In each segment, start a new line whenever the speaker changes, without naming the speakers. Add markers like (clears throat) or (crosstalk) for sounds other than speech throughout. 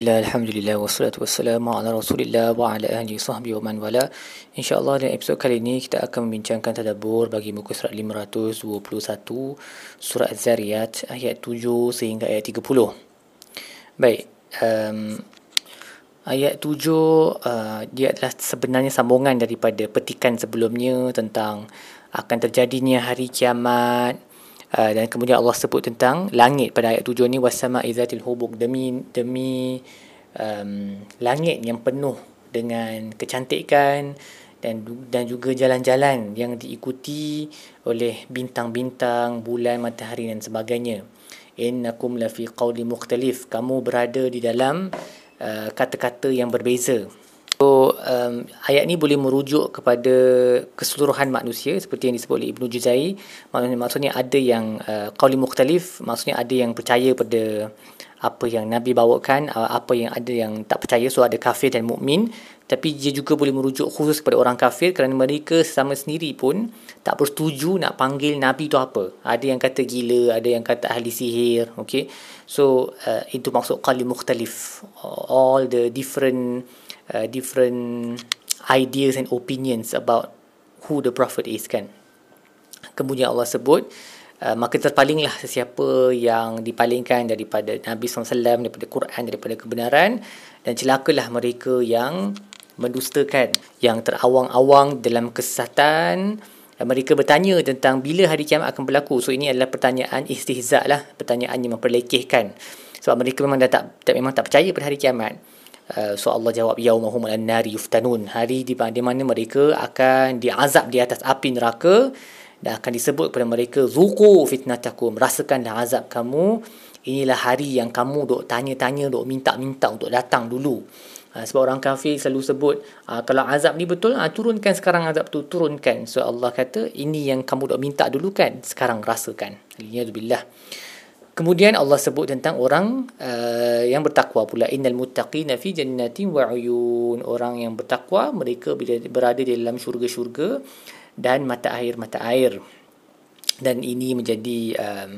Alhamdulillah wassalatu wassalamu ala rasulillah wa ala ahli sahbihi wa man wala. InsyaAllah dalam episod kali ini kita akan membincangkan tadabur bagi muka surat 521 Surat Az-Zariyat ayat 7 sehingga ayat 30 Baik um, Ayat 7 uh, dia adalah sebenarnya sambungan daripada petikan sebelumnya tentang akan terjadinya hari kiamat Uh, dan kemudian Allah sebut tentang langit pada ayat tujuh ni wasama izatil hubuk demi demi um, langit yang penuh dengan kecantikan dan dan juga jalan-jalan yang diikuti oleh bintang-bintang, bulan, matahari dan sebagainya. Innakum lafi qawli mukhtalif. Kamu berada di dalam uh, kata-kata yang berbeza. So, um, ayat ni boleh merujuk kepada keseluruhan manusia seperti yang disebut oleh Ibnu Juzai. Maksudnya, maksudnya ada yang uh, qawli mukhtalif, maksudnya ada yang percaya pada apa yang Nabi bawakan, uh, apa yang ada yang tak percaya, so ada kafir dan mukmin. Tapi dia juga boleh merujuk khusus kepada orang kafir kerana mereka sama sendiri pun tak bersetuju nak panggil Nabi tu apa. Ada yang kata gila, ada yang kata ahli sihir. Okay? So, uh, itu maksud qawli mukhtalif. All the different uh, different ideas and opinions about who the prophet is kan. Kemudian Allah sebut uh, maka terpalinglah sesiapa yang dipalingkan daripada Nabi SAW, daripada Quran, daripada kebenaran dan celakalah mereka yang mendustakan, yang terawang-awang dalam kesesatan. Mereka bertanya tentang bila hari kiamat akan berlaku. So ini adalah pertanyaan istihza' lah, pertanyaan yang memperlekehkan. Sebab mereka memang dah tak, tak memang tak percaya pada hari kiamat. Uh, so Allah jawab yaumahum an-nari yuftanun. Hari di mana mereka akan diazab di atas api neraka dan akan disebut kepada mereka zuqu fitnatakum. Rasakanlah azab kamu. Inilah hari yang kamu dok tanya-tanya dok minta-minta untuk datang dulu. Uh, sebab orang kafir selalu sebut uh, kalau azab ni betul uh, turunkan sekarang azab tu turunkan. So Allah kata ini yang kamu dok minta dulu kan sekarang rasakan. Alhamdulillah Kemudian Allah sebut tentang orang uh, yang bertakwa pula. Innal muttaqina fi jannatin wa uyun. Orang yang bertakwa mereka berada di dalam syurga-syurga dan mata air-mata air. Dan ini menjadi um,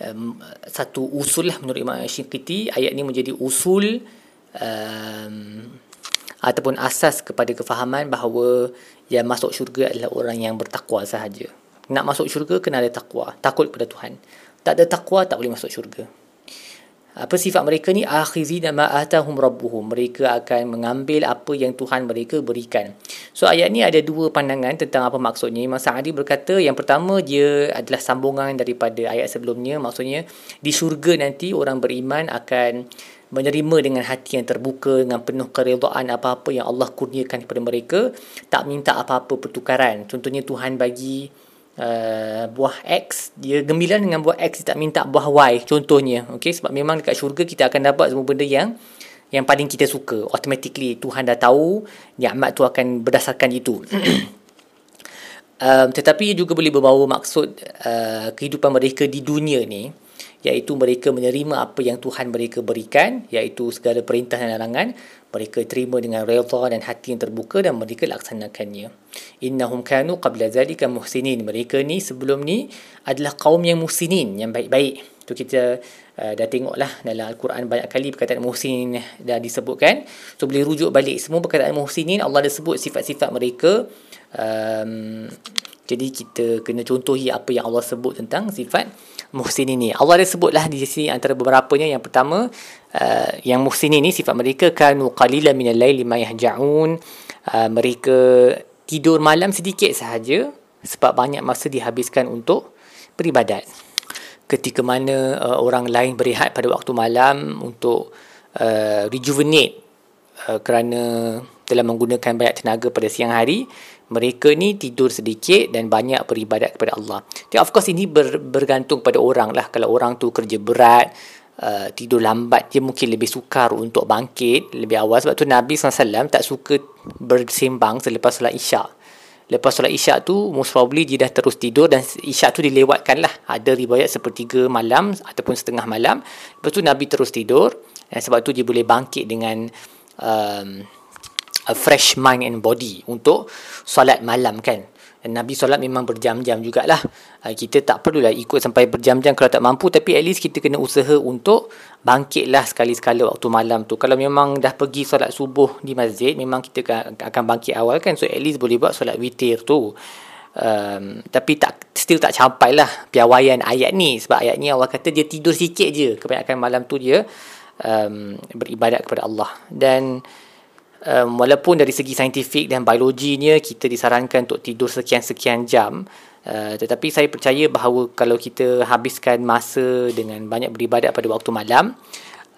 um, satu usul lah menurut Imam Shinqiti ayat ini menjadi usul um, ataupun asas kepada kefahaman bahawa yang masuk syurga adalah orang yang bertakwa sahaja. Nak masuk syurga kena ada takwa. Takut kepada Tuhan tak ada takwa tak boleh masuk syurga. Apa sifat mereka ni? Akhizina ma atahum rabbuhum. Mereka akan mengambil apa yang Tuhan mereka berikan. So ayat ni ada dua pandangan tentang apa maksudnya. Imam Sa'adi berkata yang pertama dia adalah sambungan daripada ayat sebelumnya. Maksudnya di syurga nanti orang beriman akan menerima dengan hati yang terbuka dengan penuh keredaan apa-apa yang Allah kurniakan kepada mereka tak minta apa-apa pertukaran. Contohnya Tuhan bagi uh, buah X. Dia gembira dengan buah X. Dia tak minta buah Y contohnya. Okey? Sebab memang dekat syurga kita akan dapat semua benda yang yang paling kita suka. Automatically Tuhan dah tahu nikmat tu akan berdasarkan itu. Um, (clears throat) tetapi juga boleh berbawa maksud uh, kehidupan mereka di dunia ni iaitu mereka menerima apa yang Tuhan mereka berikan iaitu segala perintah dan larangan mereka terima dengan redha dan hati yang terbuka dan mereka laksanakannya. Innahum kanu qabla zalika muhsinin. Mereka ni sebelum ni adalah kaum yang muhsinin yang baik-baik. Tu kita uh, dah tengoklah dalam al-Quran banyak kali perkataan muhsinin dah disebutkan. So boleh rujuk balik semua perkataan muhsinin Allah dah sebut sifat-sifat mereka um, jadi kita kena contohi apa yang Allah sebut tentang sifat muhsin ini. Allah dah sebutlah di sini antara beberapanya yang pertama uh, yang muhsin ini sifat mereka kanu qalilan minal laili ma yahja'un. Uh, mereka tidur malam sedikit sahaja sebab banyak masa dihabiskan untuk beribadat. Ketika mana uh, orang lain berehat pada waktu malam untuk uh, rejuvenate uh, kerana dalam menggunakan banyak tenaga pada siang hari mereka ni tidur sedikit dan banyak beribadat kepada Allah. Jadi of course ini ber, bergantung pada orang lah. Kalau orang tu kerja berat, uh, tidur lambat, dia mungkin lebih sukar untuk bangkit lebih awal. Sebab tu Nabi SAW tak suka bersembang selepas solat isyak. Lepas solat isyak tu, most probably dia dah terus tidur dan isyak tu dilewatkan lah. Ada riwayat sepertiga malam ataupun setengah malam. Lepas tu Nabi terus tidur. Dan sebab tu dia boleh bangkit dengan... Um, a fresh mind and body untuk solat malam kan Nabi solat memang berjam-jam jugalah. Uh, kita tak perlulah ikut sampai berjam-jam kalau tak mampu tapi at least kita kena usaha untuk bangkitlah sekali-sekala waktu malam tu. Kalau memang dah pergi solat subuh di masjid, memang kita akan bangkit awal kan. So at least boleh buat solat witir tu. Um, tapi tak still tak capai lah piawaian ayat ni sebab ayat ni Allah kata dia tidur sikit je kebanyakan malam tu dia um, beribadat kepada Allah dan um, walaupun dari segi saintifik dan biologinya kita disarankan untuk tidur sekian-sekian jam. Uh, tetapi saya percaya bahawa kalau kita habiskan masa dengan banyak beribadat pada waktu malam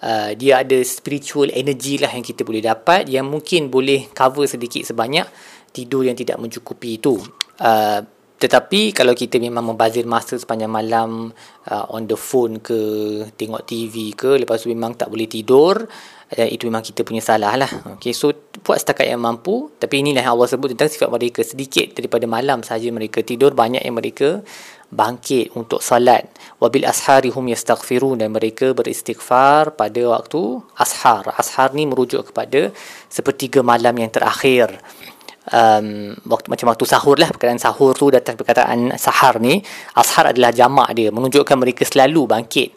uh, dia ada spiritual energy lah yang kita boleh dapat yang mungkin boleh cover sedikit sebanyak tidur yang tidak mencukupi itu. Uh, tetapi kalau kita memang membazir masa sepanjang malam uh, on the phone ke tengok TV ke lepas tu memang tak boleh tidur dan itu memang kita punya salah lah. Okay, so buat setakat yang mampu tapi inilah yang Allah sebut tentang sifat mereka sedikit daripada malam saja mereka tidur banyak yang mereka bangkit untuk salat wabil ashari hum yastaghfirun dan mereka beristighfar pada waktu ashar. Ashar ni merujuk kepada sepertiga malam yang terakhir um, waktu macam waktu sahur lah perkataan sahur tu datang perkataan sahar ni ashar adalah jamak dia menunjukkan mereka selalu bangkit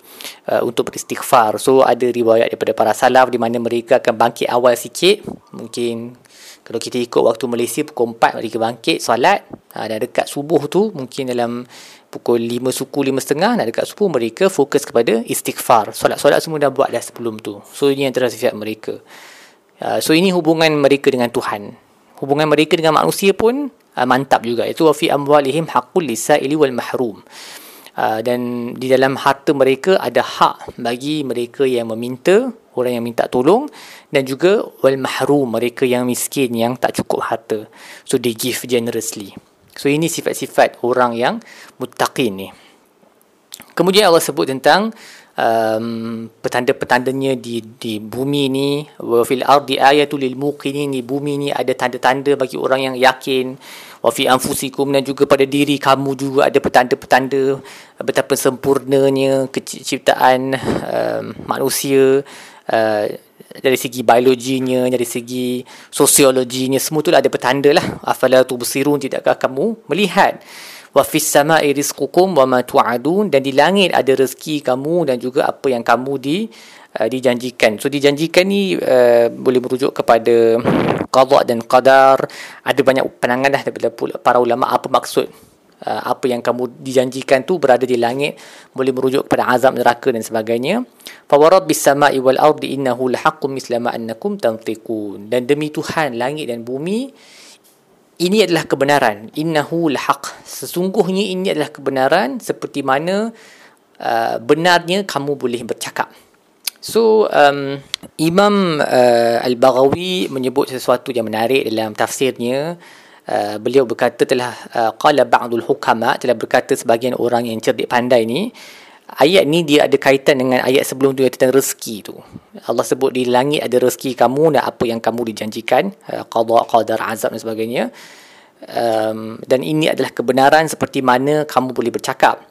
uh, untuk beristighfar. So ada riwayat daripada para salaf di mana mereka akan bangkit awal sikit mungkin kalau kita ikut waktu Malaysia pukul 4 mereka bangkit solat uh, dan dekat subuh tu mungkin dalam pukul 5 suku 5 setengah nak dekat subuh mereka fokus kepada istighfar. Solat-solat semua dah buat dah sebelum tu. So ini antara sifat mereka. Uh, so ini hubungan mereka dengan Tuhan hubungan mereka dengan manusia pun uh, mantap juga. Itu wa fi amwalihim haqqul lisaili wal mahrum. Uh, dan di dalam harta mereka ada hak bagi mereka yang meminta orang yang minta tolong dan juga wal mahrum mereka yang miskin yang tak cukup harta. So they give generously. So ini sifat-sifat orang yang muttaqin ni. Kemudian Allah sebut tentang um, petanda-petandanya di di bumi ni wa fil ardi ayatul lil muqinin di bumi ni ada tanda-tanda bagi orang yang yakin. Wa fi anfusikum dan juga pada diri kamu juga ada petanda-petanda betapa sempurnanya keciptaan um, manusia uh, dari segi biologinya dari segi sosiologinya semua tu ada petanda lah. Afala tubsirun tidakkah kamu melihat wa fis sama'i rizqukum wa ma tu'adun dan di langit ada rezeki kamu dan juga apa yang kamu di uh, dijanjikan. So dijanjikan ni uh, boleh merujuk kepada qada dan qadar. Ada banyak pandangan dah daripada para ulama apa maksud uh, apa yang kamu dijanjikan tu berada di langit boleh merujuk kepada azab neraka dan sebagainya. Fa warad bis sama'i wal ardi innahu lahaqqun misla ma annakum tantiqun. Dan demi Tuhan langit dan bumi ini adalah kebenaran. Innahu lahaq. Sesungguhnya ini adalah kebenaran seperti mana uh, benarnya kamu boleh bercakap. So um, imam uh, al-baghawi menyebut sesuatu yang menarik dalam tafsirnya. Uh, beliau berkata telah uh, qala ba'dul hukama telah berkata sebagian orang yang cerdik pandai ni ayat ni dia ada kaitan dengan ayat sebelum tu tentang rezeki tu. Allah sebut di langit ada rezeki kamu dan apa yang kamu dijanjikan, uh, qada, qadar, azab dan sebagainya. Um, dan ini adalah kebenaran seperti mana kamu boleh bercakap.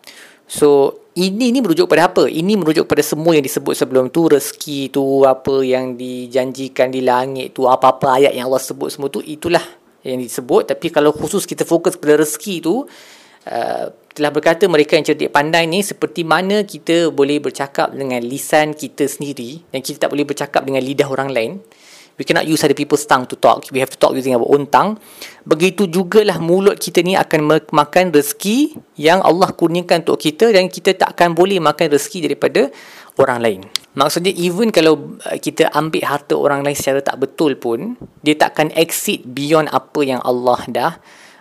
So, ini ni merujuk pada apa? Ini merujuk pada semua yang disebut sebelum tu, rezeki tu, apa yang dijanjikan di langit tu, apa-apa ayat yang Allah sebut semua tu, itulah yang disebut. Tapi kalau khusus kita fokus pada rezeki tu, uh, telah berkata mereka yang cerdik pandai ni seperti mana kita boleh bercakap dengan lisan kita sendiri dan kita tak boleh bercakap dengan lidah orang lain. We cannot use other people's tongue to talk. We have to talk using our own tongue. Begitu jugalah mulut kita ni akan makan rezeki yang Allah kurniakan untuk kita dan kita tak akan boleh makan rezeki daripada orang lain. Maksudnya even kalau uh, kita ambil harta orang lain secara tak betul pun, dia tak akan exceed beyond apa yang Allah dah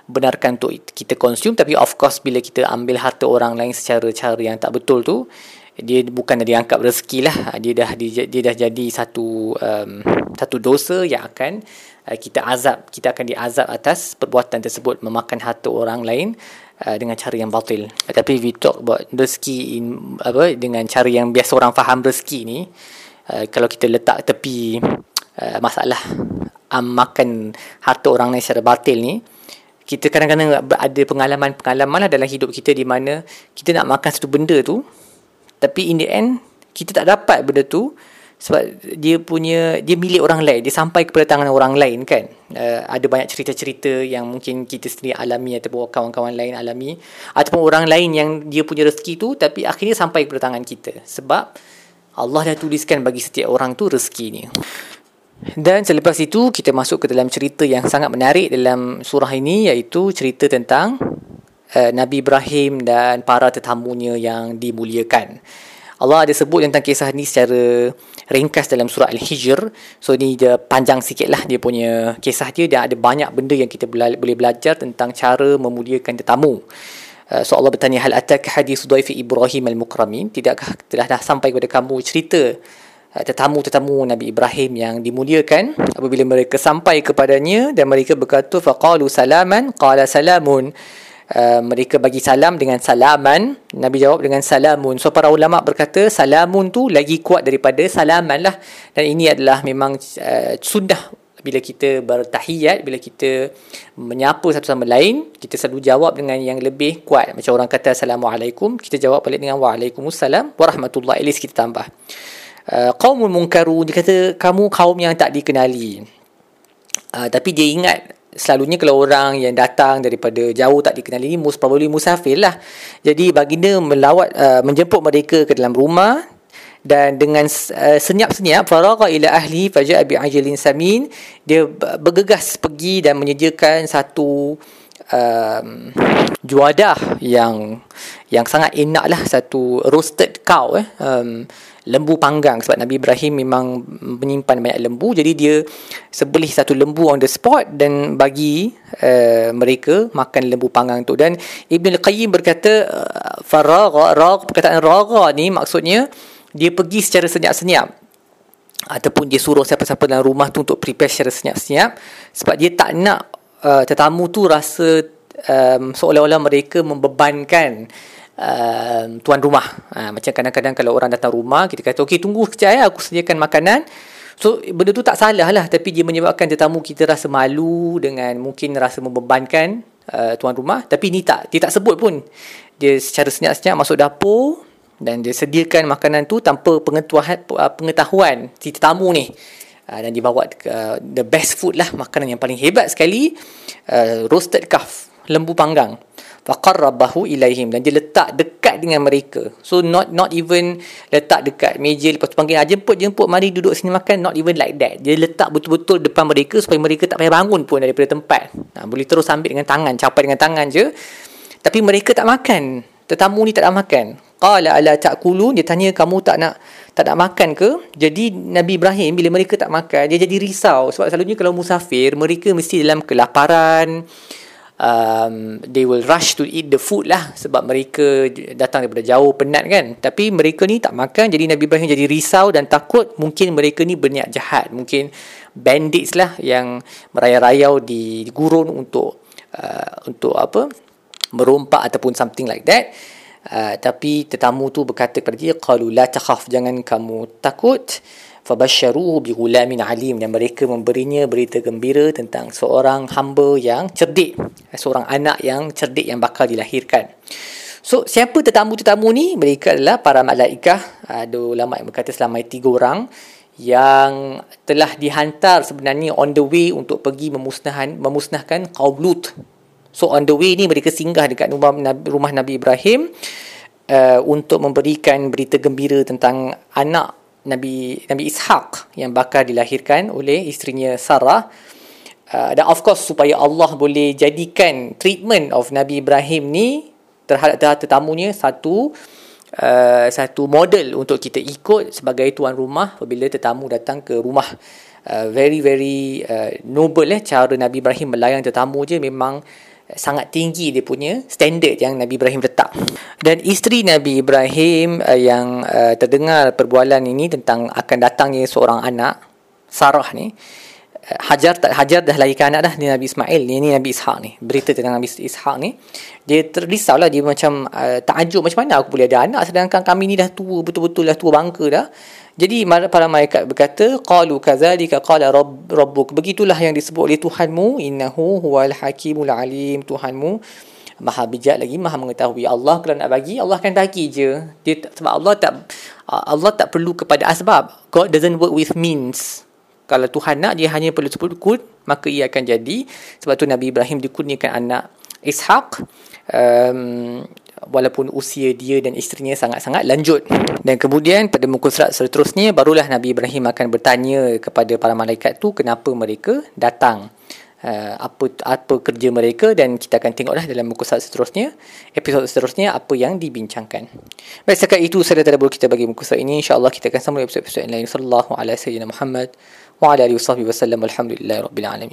benarkan untuk kita consume. Tapi of course bila kita ambil harta orang lain secara cara yang tak betul tu dia bukan dia anggap rezeki lah. Dia dah dia, dia dah jadi satu um, satu dosa yang akan uh, kita azab kita akan diazab atas perbuatan tersebut memakan harta orang lain uh, dengan cara yang batil. Tapi we talk about rezeki in, apa dengan cara yang biasa orang faham rezeki ni uh, kalau kita letak tepi uh, masalah um, makan harta orang lain secara batil ni kita kadang-kadang ada pengalaman-pengalaman lah dalam hidup kita di mana kita nak makan satu benda tu tapi in the end kita tak dapat benda tu sebab dia punya dia milik orang lain dia sampai kepada tangan orang lain kan. Uh, ada banyak cerita-cerita yang mungkin kita sendiri alami ataupun kawan-kawan lain alami ataupun orang lain yang dia punya rezeki tu tapi akhirnya sampai kepada tangan kita. Sebab Allah dah tuliskan bagi setiap orang tu rezeki ni dan selepas itu kita masuk ke dalam cerita yang sangat menarik dalam surah ini iaitu cerita tentang uh, Nabi Ibrahim dan para tetamunya yang dimuliakan. Allah ada sebut tentang kisah ni secara ringkas dalam surah Al-Hijr. So ni dia panjang sikit lah dia punya kisah dia dan ada banyak benda yang kita boleh belajar tentang cara memuliakan tetamu. Uh, so Allah bertanya hal atak hadis dhaifi Ibrahim al-Mukramin tidakkah telah dah sampai kepada kamu cerita tetamu-tetamu Nabi Ibrahim yang dimuliakan apabila mereka sampai kepadanya dan mereka berkata faqalu salaman qala salamun. Uh, mereka bagi salam dengan salaman. Nabi jawab dengan salamun. So para ulama berkata salamun tu lagi kuat daripada salaman lah. Dan ini adalah memang uh, sunnah bila kita bertahiyat bila kita menyapa satu sama lain kita selalu jawab dengan yang lebih kuat. Macam orang kata assalamualaikum kita jawab balik dengan waalaikumsalam warahmatullahi at kita tambah uh, qaumul munkaru dia kata kamu kaum yang tak dikenali. Uh, tapi dia ingat selalunya kalau orang yang datang daripada jauh tak dikenali ni most probably musafir lah. Jadi baginda melawat uh, menjemput mereka ke dalam rumah dan dengan uh, senyap-senyap faraga ila ahli faja'a bi ajalin samin dia bergegas pergi dan menyediakan satu um, juadah yang yang sangat enak lah satu roasted cow eh. Um, lembu panggang. Sebab Nabi Ibrahim memang menyimpan banyak lembu. Jadi dia sebelih satu lembu on the spot dan bagi uh, mereka makan lembu panggang tu. Dan Ibn Al-Qayyim berkata uh, faragha ragh perkataan ragha ni maksudnya dia pergi secara senyap-senyap. Ataupun dia suruh siapa-siapa dalam rumah tu untuk prepare secara senyap-senyap. Sebab dia tak nak uh, tetamu tu rasa um, seolah-olah mereka membebankan uh, tuan rumah. Uh, macam kadang-kadang kalau orang datang rumah, kita kata, okey tunggu sekejap ya, aku sediakan makanan. So, benda tu tak salah lah. Tapi dia menyebabkan tetamu kita rasa malu dengan mungkin rasa membebankan uh, tuan rumah. Tapi ni tak, dia tak sebut pun. Dia secara senyap-senyap masuk dapur dan dia sediakan makanan tu tanpa pengetahuan, uh, pengetahuan si tetamu ni. Uh, dan dibawa uh, the best food lah makanan yang paling hebat sekali uh, roasted calf lembu panggang faqarrabahu ilaihim. Dan dia letak dekat dengan mereka. So not not even letak dekat meja lepas tu panggil ah, jemput jemput mari duduk sini makan. Not even like that. Dia letak betul-betul depan mereka supaya mereka tak payah bangun pun daripada tempat. Ha, boleh terus ambil dengan tangan capai dengan tangan je. Tapi mereka tak makan. Tetamu ni tak nak makan. Qala ala ta'kulun? Dia tanya kamu tak nak tak nak makan ke? Jadi Nabi Ibrahim bila mereka tak makan dia jadi risau. Sebab selalunya kalau musafir mereka mesti dalam kelaparan um, they will rush to eat the food lah sebab mereka datang daripada jauh penat kan. Tapi mereka ni tak makan jadi Nabi Ibrahim jadi risau dan takut mungkin mereka ni berniat jahat. Mungkin bandits lah yang merayau-rayau di gurun untuk uh, untuk apa merompak ataupun something like that. Uh, tapi tetamu tu berkata kepada dia qalu la takhaf jangan kamu takut fabasyaruhu bi ghulamin alim dan mereka memberinya berita gembira tentang seorang hamba yang cerdik seorang anak yang cerdik yang bakal dilahirkan. So siapa tetamu-tetamu ni? Mereka adalah para malaikah ada ulama yang berkata selama tiga orang yang telah dihantar sebenarnya on the way untuk pergi memusnahkan memusnahkan kaum Lut. So on the way ni mereka singgah dekat rumah Nabi, rumah Nabi Ibrahim uh, untuk memberikan berita gembira tentang anak Nabi Nabi Ishaq yang bakal dilahirkan oleh isterinya Sarah. Uh, dan of course supaya Allah boleh jadikan treatment of Nabi Ibrahim ni terhadap tetamunya satu uh, satu model untuk kita ikut sebagai tuan rumah apabila tetamu datang ke rumah. Uh, very very uh, noble eh cara Nabi Ibrahim melayan tetamu je memang sangat tinggi dia punya standard yang Nabi Ibrahim letak. Dan isteri Nabi Ibrahim uh, yang uh, terdengar perbualan ini tentang akan datangnya seorang anak, Sarah ni, Hajar tak Hajar dah lahirkan anak dah ni Nabi Ismail ni ni Nabi Ishaq ni. Berita tentang Nabi Ishaq ni. Dia terrisau lah dia macam uh, takjub macam mana aku boleh ada anak sedangkan kami ni dah tua betul-betul dah tua bangka dah. Jadi para malaikat berkata qalu kadzalika qala rabb rabbuk. Begitulah yang disebut oleh Tuhanmu innahu huwal hakimul alim. Tuhanmu maha bijak lagi maha mengetahui Allah. Kalau nak bagi Allah akan bagi je. Dia sebab Allah tak Allah tak perlu kepada asbab. God doesn't work with means kalau Tuhan nak dia hanya perlu sebut kun maka ia akan jadi sebab tu Nabi Ibrahim dikurniakan anak Ishaq um, walaupun usia dia dan isterinya sangat-sangat lanjut. Dan kemudian pada muka surat seterusnya barulah Nabi Ibrahim akan bertanya kepada para malaikat tu kenapa mereka datang. Uh, apa apa kerja mereka dan kita akan tengoklah dalam muka surat seterusnya episod seterusnya apa yang dibincangkan. Baik setakat itu dah kita bagi muka surat ini insyaallah kita akan sambung episod-episod lain sallallahu alaihi wasallam Muhammad wa ala alihi wasallam alhamdulillah rabbil alamin.